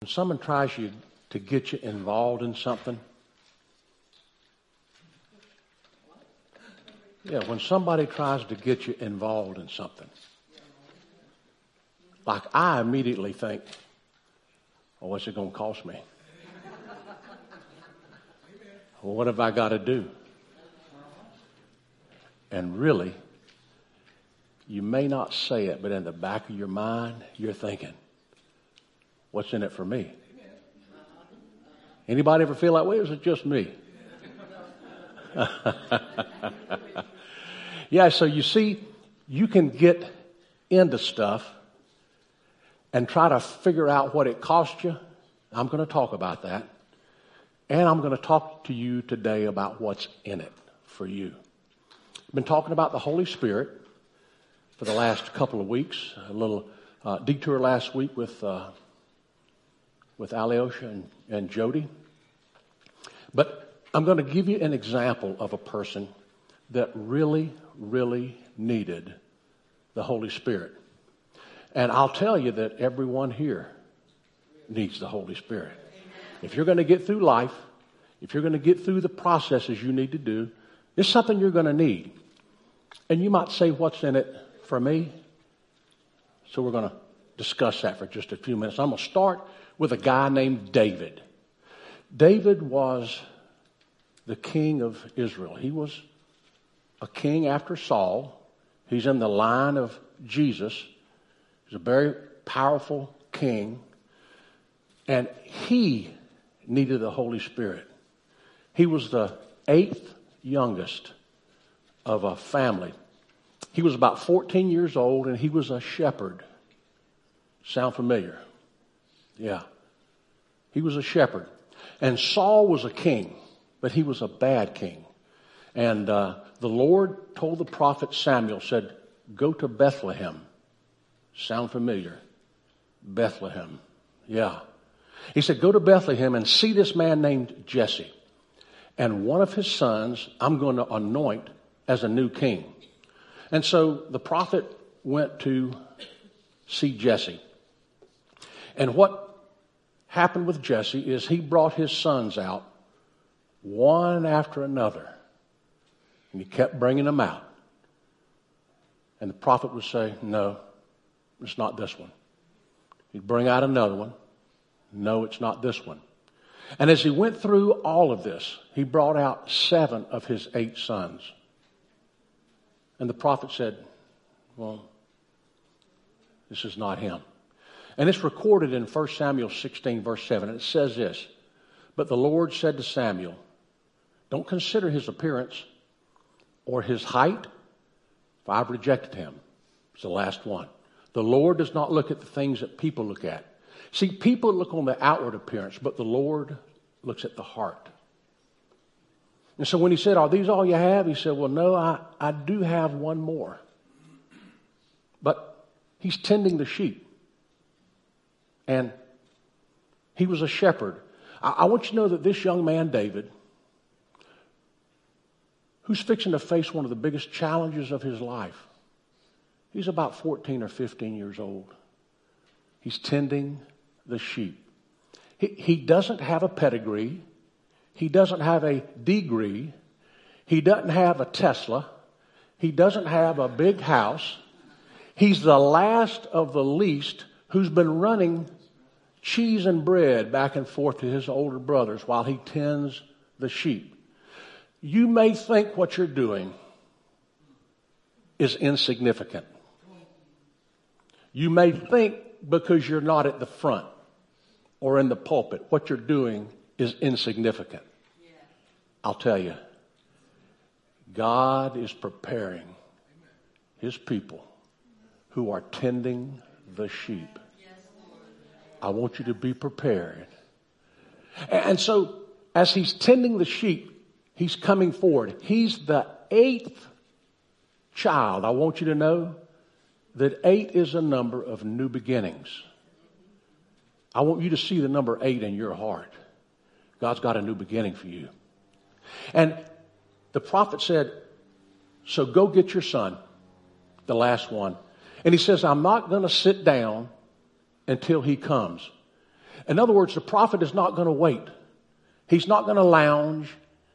When someone tries you to get you involved in something, yeah, when somebody tries to get you involved in something, like I immediately think, oh, what's it going to cost me? well, what have I got to do? And really, you may not say it, but in the back of your mind, you're thinking, what's in it for me? Anybody ever feel that way, or is it just me? yeah, so you see, you can get into stuff and try to figure out what it cost you. I'm going to talk about that. And I'm going to talk to you today about what's in it for you. I've been talking about the Holy Spirit for the last couple of weeks. A little uh, detour last week with uh, with Alyosha and, and Jody. But I'm going to give you an example of a person that really, really needed the Holy Spirit. And I'll tell you that everyone here needs the Holy Spirit. If you're going to get through life, if you're going to get through the processes you need to do, it's something you're going to need. And you might say, What's in it for me? So we're going to discuss that for just a few minutes. I'm going to start with a guy named David. David was the king of Israel. He was a king after Saul. He's in the line of Jesus. He's a very powerful king. And he needed the Holy Spirit. He was the eighth youngest of a family. He was about 14 years old and he was a shepherd. Sound familiar? Yeah. He was a shepherd. And Saul was a king, but he was a bad king. And uh, the Lord told the prophet Samuel, said, Go to Bethlehem. Sound familiar? Bethlehem. Yeah. He said, Go to Bethlehem and see this man named Jesse. And one of his sons I'm going to anoint as a new king. And so the prophet went to see Jesse. And what happened with Jesse is he brought his sons out one after another. And he kept bringing them out. And the prophet would say, No, it's not this one. He'd bring out another one. No, it's not this one. And as he went through all of this, he brought out seven of his eight sons. And the prophet said, Well, this is not him. And it's recorded in 1 Samuel 16, verse 7. And it says this But the Lord said to Samuel, Don't consider his appearance or his height, for I've rejected him. It's the last one. The Lord does not look at the things that people look at. See, people look on the outward appearance, but the Lord looks at the heart. And so when he said, Are these all you have? He said, Well, no, I, I do have one more. But he's tending the sheep. And he was a shepherd. I, I want you to know that this young man, David, who's fixing to face one of the biggest challenges of his life, he's about 14 or 15 years old. He's tending the sheep. He, he doesn't have a pedigree. He doesn't have a degree. He doesn't have a Tesla. He doesn't have a big house. He's the last of the least who's been running cheese and bread back and forth to his older brothers while he tends the sheep. You may think what you're doing is insignificant. You may think because you're not at the front or in the pulpit, what you're doing is insignificant. I'll tell you, God is preparing his people who are tending the sheep I want you to be prepared. And so, as he's tending the sheep, he's coming forward. He's the eighth child. I want you to know that eight is a number of new beginnings. I want you to see the number eight in your heart. God's got a new beginning for you. And the prophet said, So go get your son, the last one. And he says, I'm not going to sit down until he comes. In other words, the prophet is not going to wait. He's not going to lounge.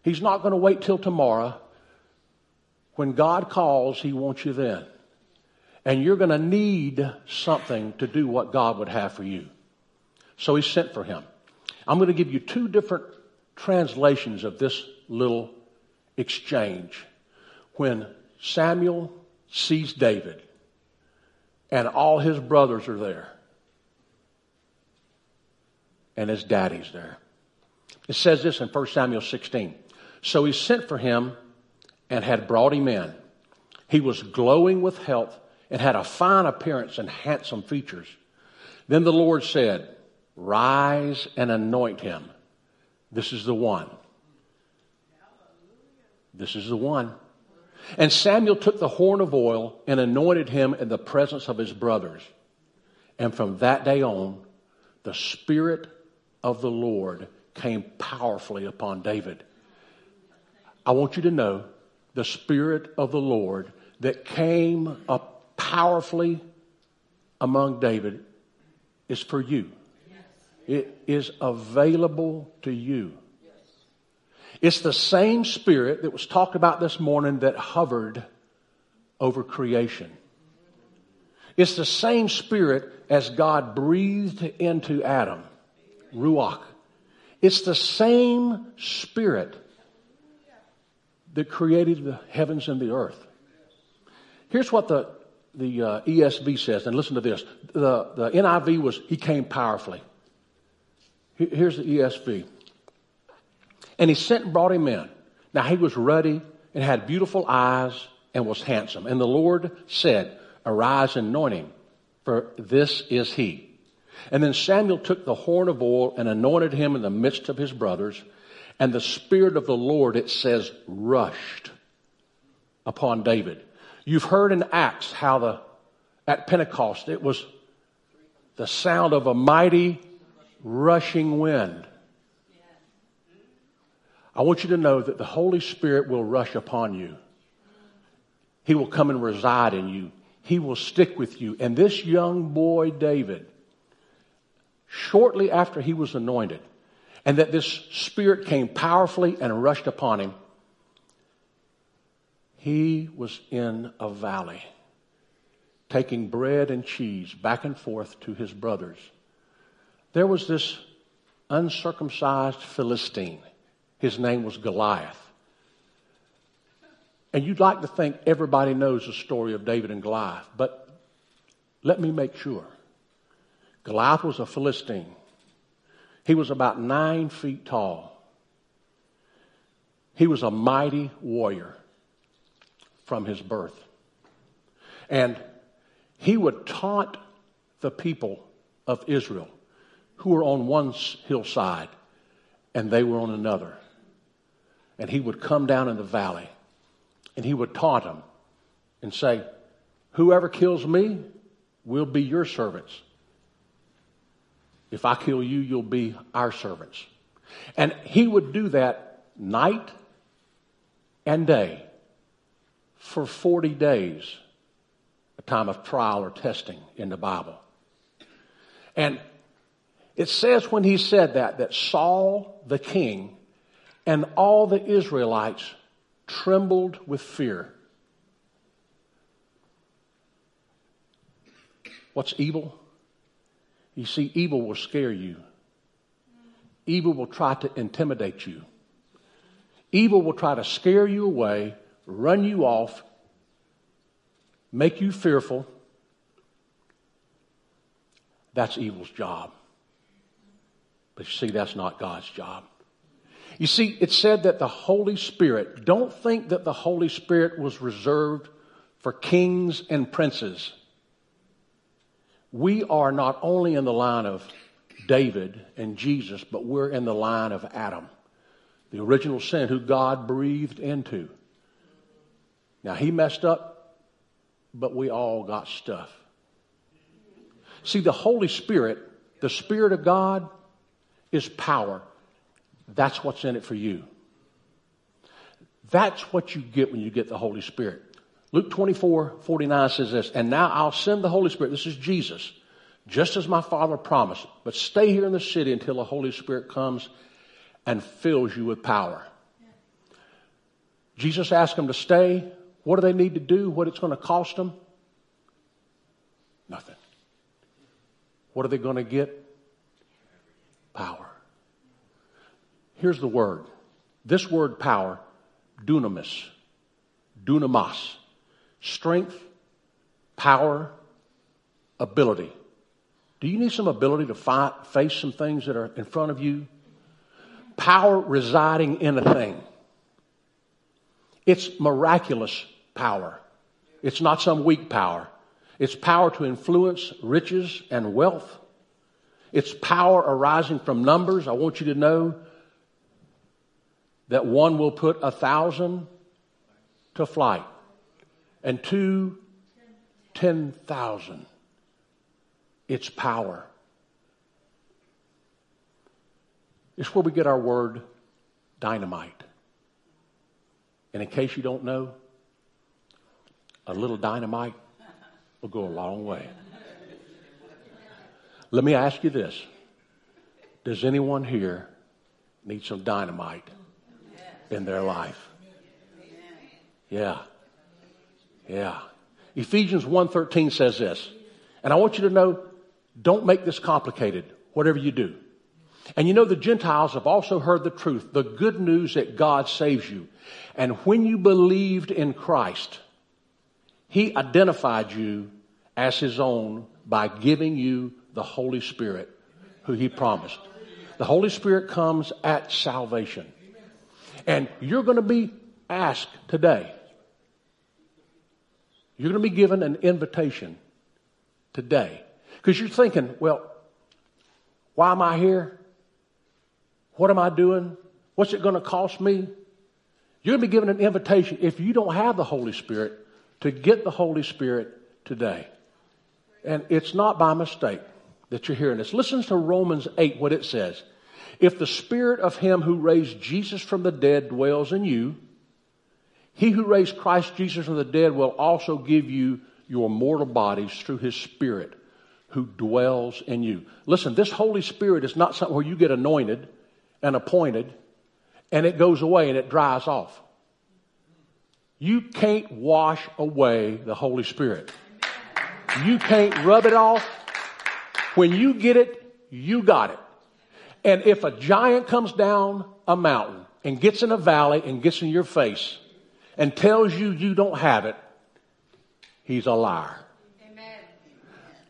He's not going to wait till tomorrow. When God calls, He wants you then. And you're going to need something to do what God would have for you. So He sent for him. I'm going to give you two different translations of this little exchange. When Samuel sees David and all his brothers are there and his daddy's there. It says this in 1 Samuel 16. So he sent for him and had brought him in. He was glowing with health and had a fine appearance and handsome features. Then the Lord said, Rise and anoint him. This is the one. This is the one. And Samuel took the horn of oil and anointed him in the presence of his brothers. And from that day on, the Spirit of the Lord came powerfully upon David. I want you to know the Spirit of the Lord that came up powerfully among David is for you. It is available to you. It's the same spirit that was talked about this morning that hovered over creation. It's the same spirit as God breathed into Adam, Ruach. It's the same spirit that created the heavens and the earth. Here's what the, the uh, ESV says, and listen to this. The, the NIV was, He came powerfully. Here's the ESV. And he sent and brought him in. Now he was ruddy and had beautiful eyes and was handsome. And the Lord said, Arise and anoint him, for this is he. And then Samuel took the horn of oil and anointed him in the midst of his brothers. And the Spirit of the Lord, it says, rushed upon David. You've heard in Acts how the, at Pentecost, it was the sound of a mighty rushing wind. I want you to know that the Holy Spirit will rush upon you. He will come and reside in you. He will stick with you. And this young boy, David, shortly after he was anointed, and that this Spirit came powerfully and rushed upon him, he was in a valley, taking bread and cheese back and forth to his brothers there was this uncircumcised Philistine. His name was Goliath. And you'd like to think everybody knows the story of David and Goliath, but let me make sure. Goliath was a Philistine. He was about nine feet tall. He was a mighty warrior from his birth. And he would taunt the people of Israel who were on one hillside and they were on another. And he would come down in the valley and he would taunt them and say, Whoever kills me will be your servants. If I kill you, you'll be our servants. And he would do that night and day for 40 days, a time of trial or testing in the Bible. And it says when he said that, that Saul the king and all the Israelites trembled with fear. What's evil? You see, evil will scare you. Evil will try to intimidate you. Evil will try to scare you away, run you off, make you fearful. That's evil's job. But you see, that's not God's job. You see, it said that the Holy Spirit, don't think that the Holy Spirit was reserved for kings and princes. We are not only in the line of David and Jesus, but we're in the line of Adam, the original sin who God breathed into. Now, he messed up, but we all got stuff. See, the Holy Spirit, the Spirit of God, is power. That's what's in it for you. That's what you get when you get the Holy Spirit. Luke 24, 49 says this, and now I'll send the Holy Spirit, this is Jesus, just as my Father promised. But stay here in the city until the Holy Spirit comes and fills you with power. Jesus asked them to stay. What do they need to do? What it's going to cost them? Nothing. What are they going to get? Power. Here's the word. This word power, dunamis, dunamas, strength, power, ability. Do you need some ability to fight, face some things that are in front of you? Power residing in a thing. It's miraculous power. It's not some weak power. It's power to influence riches and wealth. It's power arising from numbers. I want you to know that one will put a thousand to flight and two, ten thousand. It's power. It's where we get our word dynamite. And in case you don't know, a little dynamite will go a long way. Let me ask you this Does anyone here need some dynamite in their life? Yeah. Yeah. Ephesians 1:13 says this. And I want you to know don't make this complicated whatever you do. And you know the Gentiles have also heard the truth, the good news that God saves you. And when you believed in Christ, he identified you as his own by giving you the Holy Spirit who he promised. The Holy Spirit comes at salvation. And you're going to be asked today. You're going to be given an invitation today. Because you're thinking, well, why am I here? What am I doing? What's it going to cost me? You're going to be given an invitation if you don't have the Holy Spirit to get the Holy Spirit today. And it's not by mistake that you're hearing this. Listen to Romans 8, what it says. If the Spirit of Him who raised Jesus from the dead dwells in you, He who raised Christ Jesus from the dead will also give you your mortal bodies through His Spirit who dwells in you. Listen, this Holy Spirit is not something where you get anointed and appointed and it goes away and it dries off. You can't wash away the Holy Spirit. You can't rub it off. When you get it, you got it. And if a giant comes down a mountain and gets in a valley and gets in your face and tells you you don't have it, he's a liar. Amen.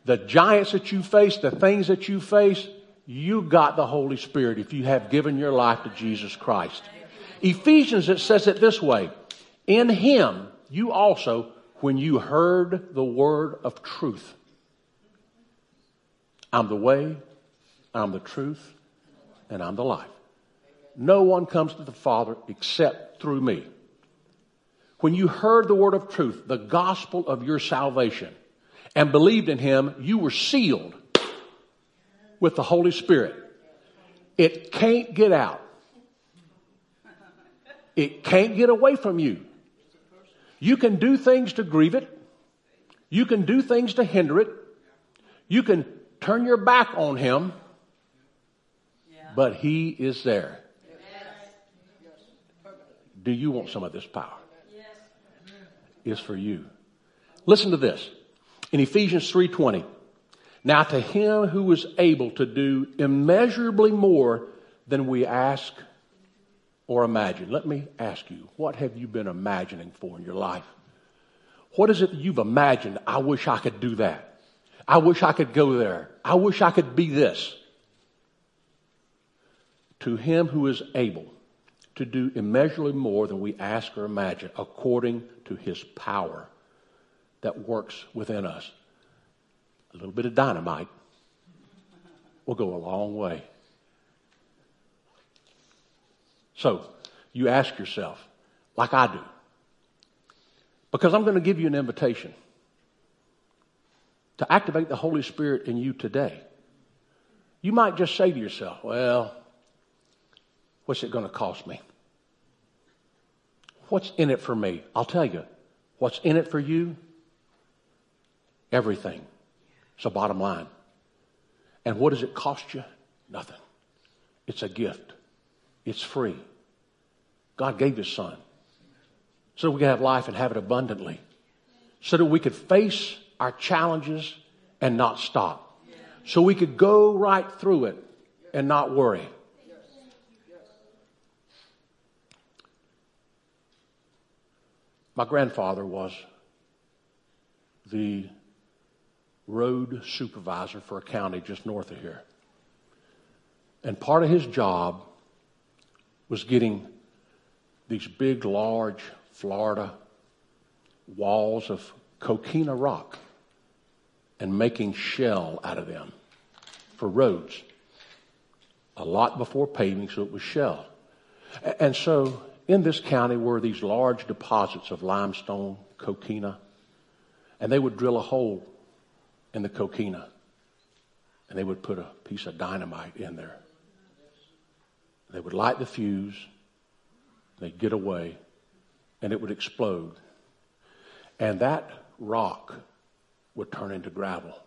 The giants that you face, the things that you face, you got the Holy Spirit if you have given your life to Jesus Christ. Ephesians, it says it this way In Him, you also, when you heard the word of truth, I'm the way, I'm the truth, and I'm the life. No one comes to the Father except through me. When you heard the word of truth, the gospel of your salvation, and believed in Him, you were sealed with the Holy Spirit. It can't get out. It can't get away from you. You can do things to grieve it. You can do things to hinder it. You can turn your back on him. But he is there. Do you want some of this power? It's for you. Listen to this. In Ephesians 3:20, now to him who is able to do immeasurably more than we ask or imagine. Let me ask you, what have you been imagining for in your life? What is it that you've imagined? I wish I could do that. I wish I could go there. I wish I could be this. To him who is able to do immeasurably more than we ask or imagine, according to his power that works within us a little bit of dynamite will go a long way. So, you ask yourself, like I do, because I'm going to give you an invitation to activate the Holy Spirit in you today. You might just say to yourself, well, what's it going to cost me? What's in it for me? I'll tell you, what's in it for you? Everything. It's a bottom line, And what does it cost you? Nothing. It's a gift. It's free. God gave His Son so we could have life and have it abundantly, so that we could face our challenges and not stop, so we could go right through it and not worry. My grandfather was the road supervisor for a county just north of here. And part of his job was getting these big, large Florida walls of coquina rock and making shell out of them for roads. A lot before paving, so it was shell. And so in this county were these large deposits of limestone, coquina, and they would drill a hole in the coquina and they would put a piece of dynamite in there. They would light the fuse, they'd get away, and it would explode. And that rock would turn into gravel.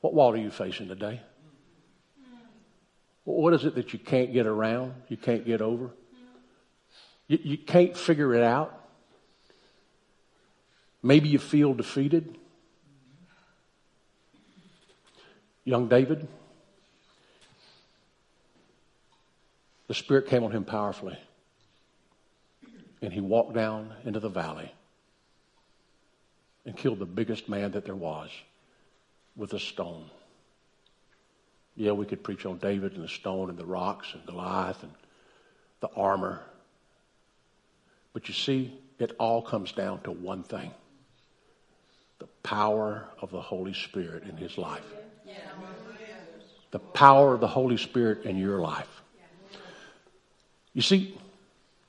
What wall are you facing today? What is it that you can't get around? You can't get over? You, you can't figure it out? Maybe you feel defeated? Young David, the Spirit came on him powerfully. And he walked down into the valley and killed the biggest man that there was with a stone. Yeah, we could preach on David and the stone and the rocks and Goliath and the armor. But you see, it all comes down to one thing the power of the Holy Spirit in his life. The power of the Holy Spirit in your life. You see,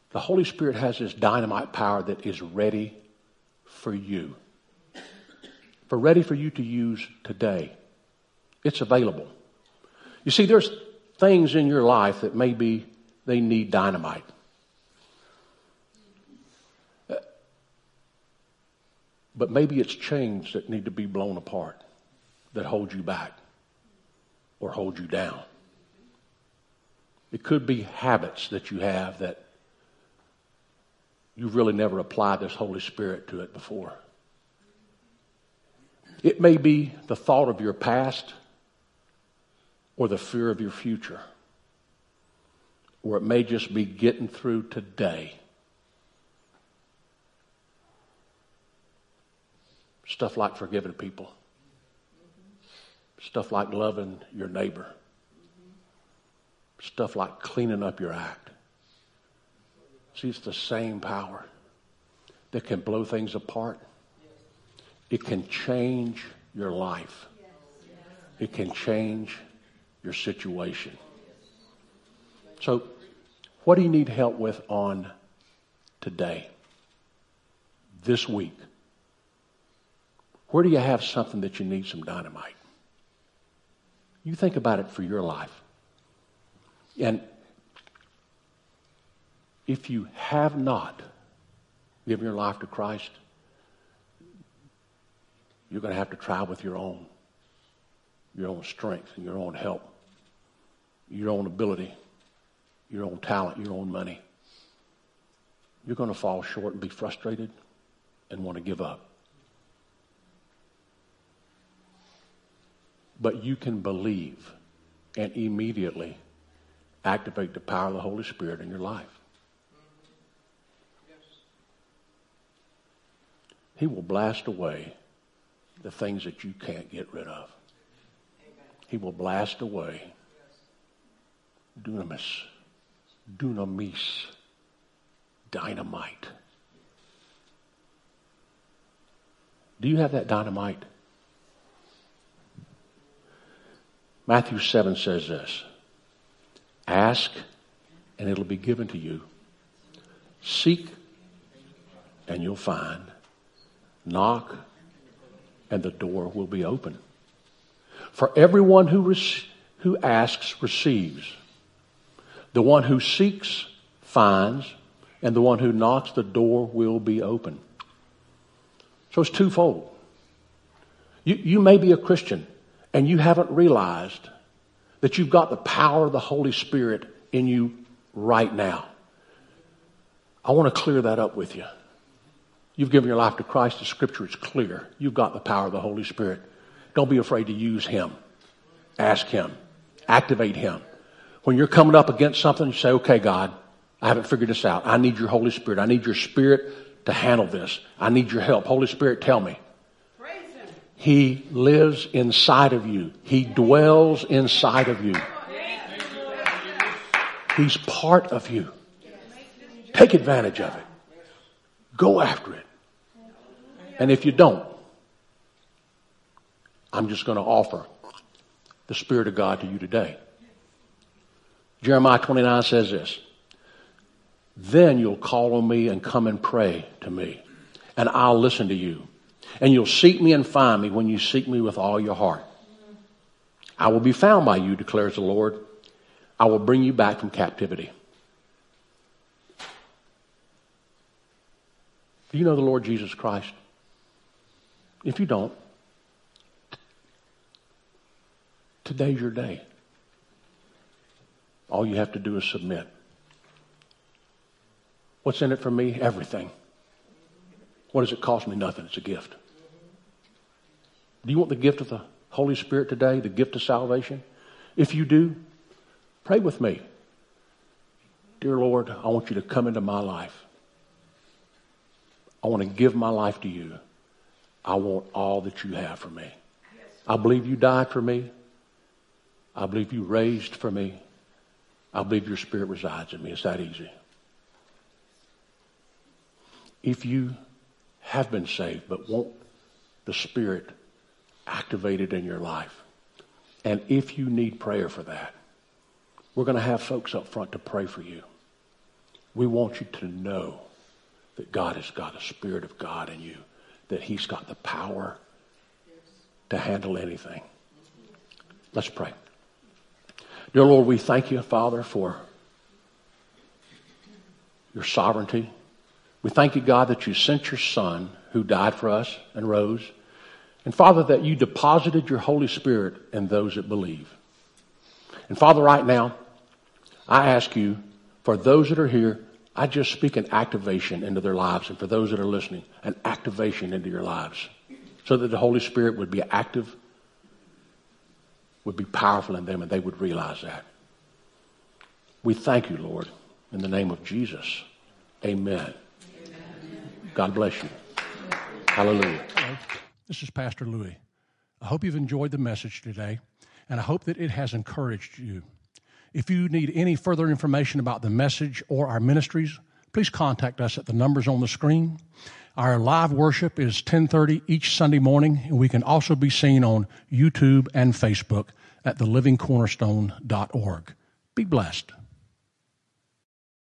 the Holy Spirit has this dynamite power that is ready for you. For ready for you to use today. It's available. You see, there's things in your life that maybe they need dynamite. But maybe it's chains that need to be blown apart that hold you back or hold you down. It could be habits that you have that you've really never applied this Holy Spirit to it before. It may be the thought of your past or the fear of your future. Or it may just be getting through today. Stuff like forgiving people. Stuff like loving your neighbor. Stuff like cleaning up your act. See, it's the same power that can blow things apart. It can change your life. It can change your situation. So, what do you need help with on today, this week? Where do you have something that you need some dynamite? You think about it for your life. And if you have not given your life to Christ, you're going to have to try with your own, your own strength and your own help your own ability, your own talent, your own money, you're going to fall short and be frustrated and want to give up. But you can believe and immediately activate the power of the Holy Spirit in your life. He will blast away the things that you can't get rid of. He will blast away dunamis, dunamis, dynamite. Do you have that dynamite? Matthew 7 says this Ask, and it'll be given to you. Seek, and you'll find. Knock, and the door will be open. For everyone who, who asks receives. The one who seeks finds, and the one who knocks, the door will be open. So it's twofold. You, you may be a Christian and you haven't realized that you've got the power of the Holy Spirit in you right now. I want to clear that up with you. You've given your life to Christ. The scripture is clear. You've got the power of the Holy Spirit. Don't be afraid to use Him. Ask Him. Activate Him. When you're coming up against something, you say, okay, God, I haven't figured this out. I need your Holy Spirit. I need your Spirit to handle this. I need your help. Holy Spirit, tell me. He lives inside of you. He dwells inside of you. He's part of you. Take advantage of it. Go after it. And if you don't, I'm just going to offer the Spirit of God to you today. Jeremiah 29 says this Then you'll call on me and come and pray to me, and I'll listen to you. And you'll seek me and find me when you seek me with all your heart. I will be found by you, declares the Lord. I will bring you back from captivity. Do you know the Lord Jesus Christ? If you don't, today's your day. All you have to do is submit. What's in it for me? Everything. What does it cost me? Nothing. It's a gift. Do you want the gift of the Holy Spirit today, the gift of salvation? If you do, pray with me. Dear Lord, I want you to come into my life. I want to give my life to you. I want all that you have for me. I believe you died for me. I believe you raised for me. I believe your spirit resides in me. It's that easy. If you have been saved but want the spirit activated in your life. And if you need prayer for that, we're going to have folks up front to pray for you. We want you to know that God has got a Spirit of God in you, that He's got the power to handle anything. Let's pray. Dear Lord, we thank you, Father, for your sovereignty. We thank you, God, that you sent your Son who died for us and rose. And Father, that you deposited your Holy Spirit in those that believe. And Father, right now, I ask you, for those that are here, I just speak an activation into their lives. And for those that are listening, an activation into your lives. So that the Holy Spirit would be active, would be powerful in them, and they would realize that. We thank you, Lord, in the name of Jesus. Amen. Amen. God bless you. Hallelujah. This is Pastor Louis. I hope you've enjoyed the message today, and I hope that it has encouraged you. If you need any further information about the message or our ministries, please contact us at the numbers on the screen. Our live worship is 10:30 each Sunday morning, and we can also be seen on YouTube and Facebook at thelivingcornerstone.org. Be blessed.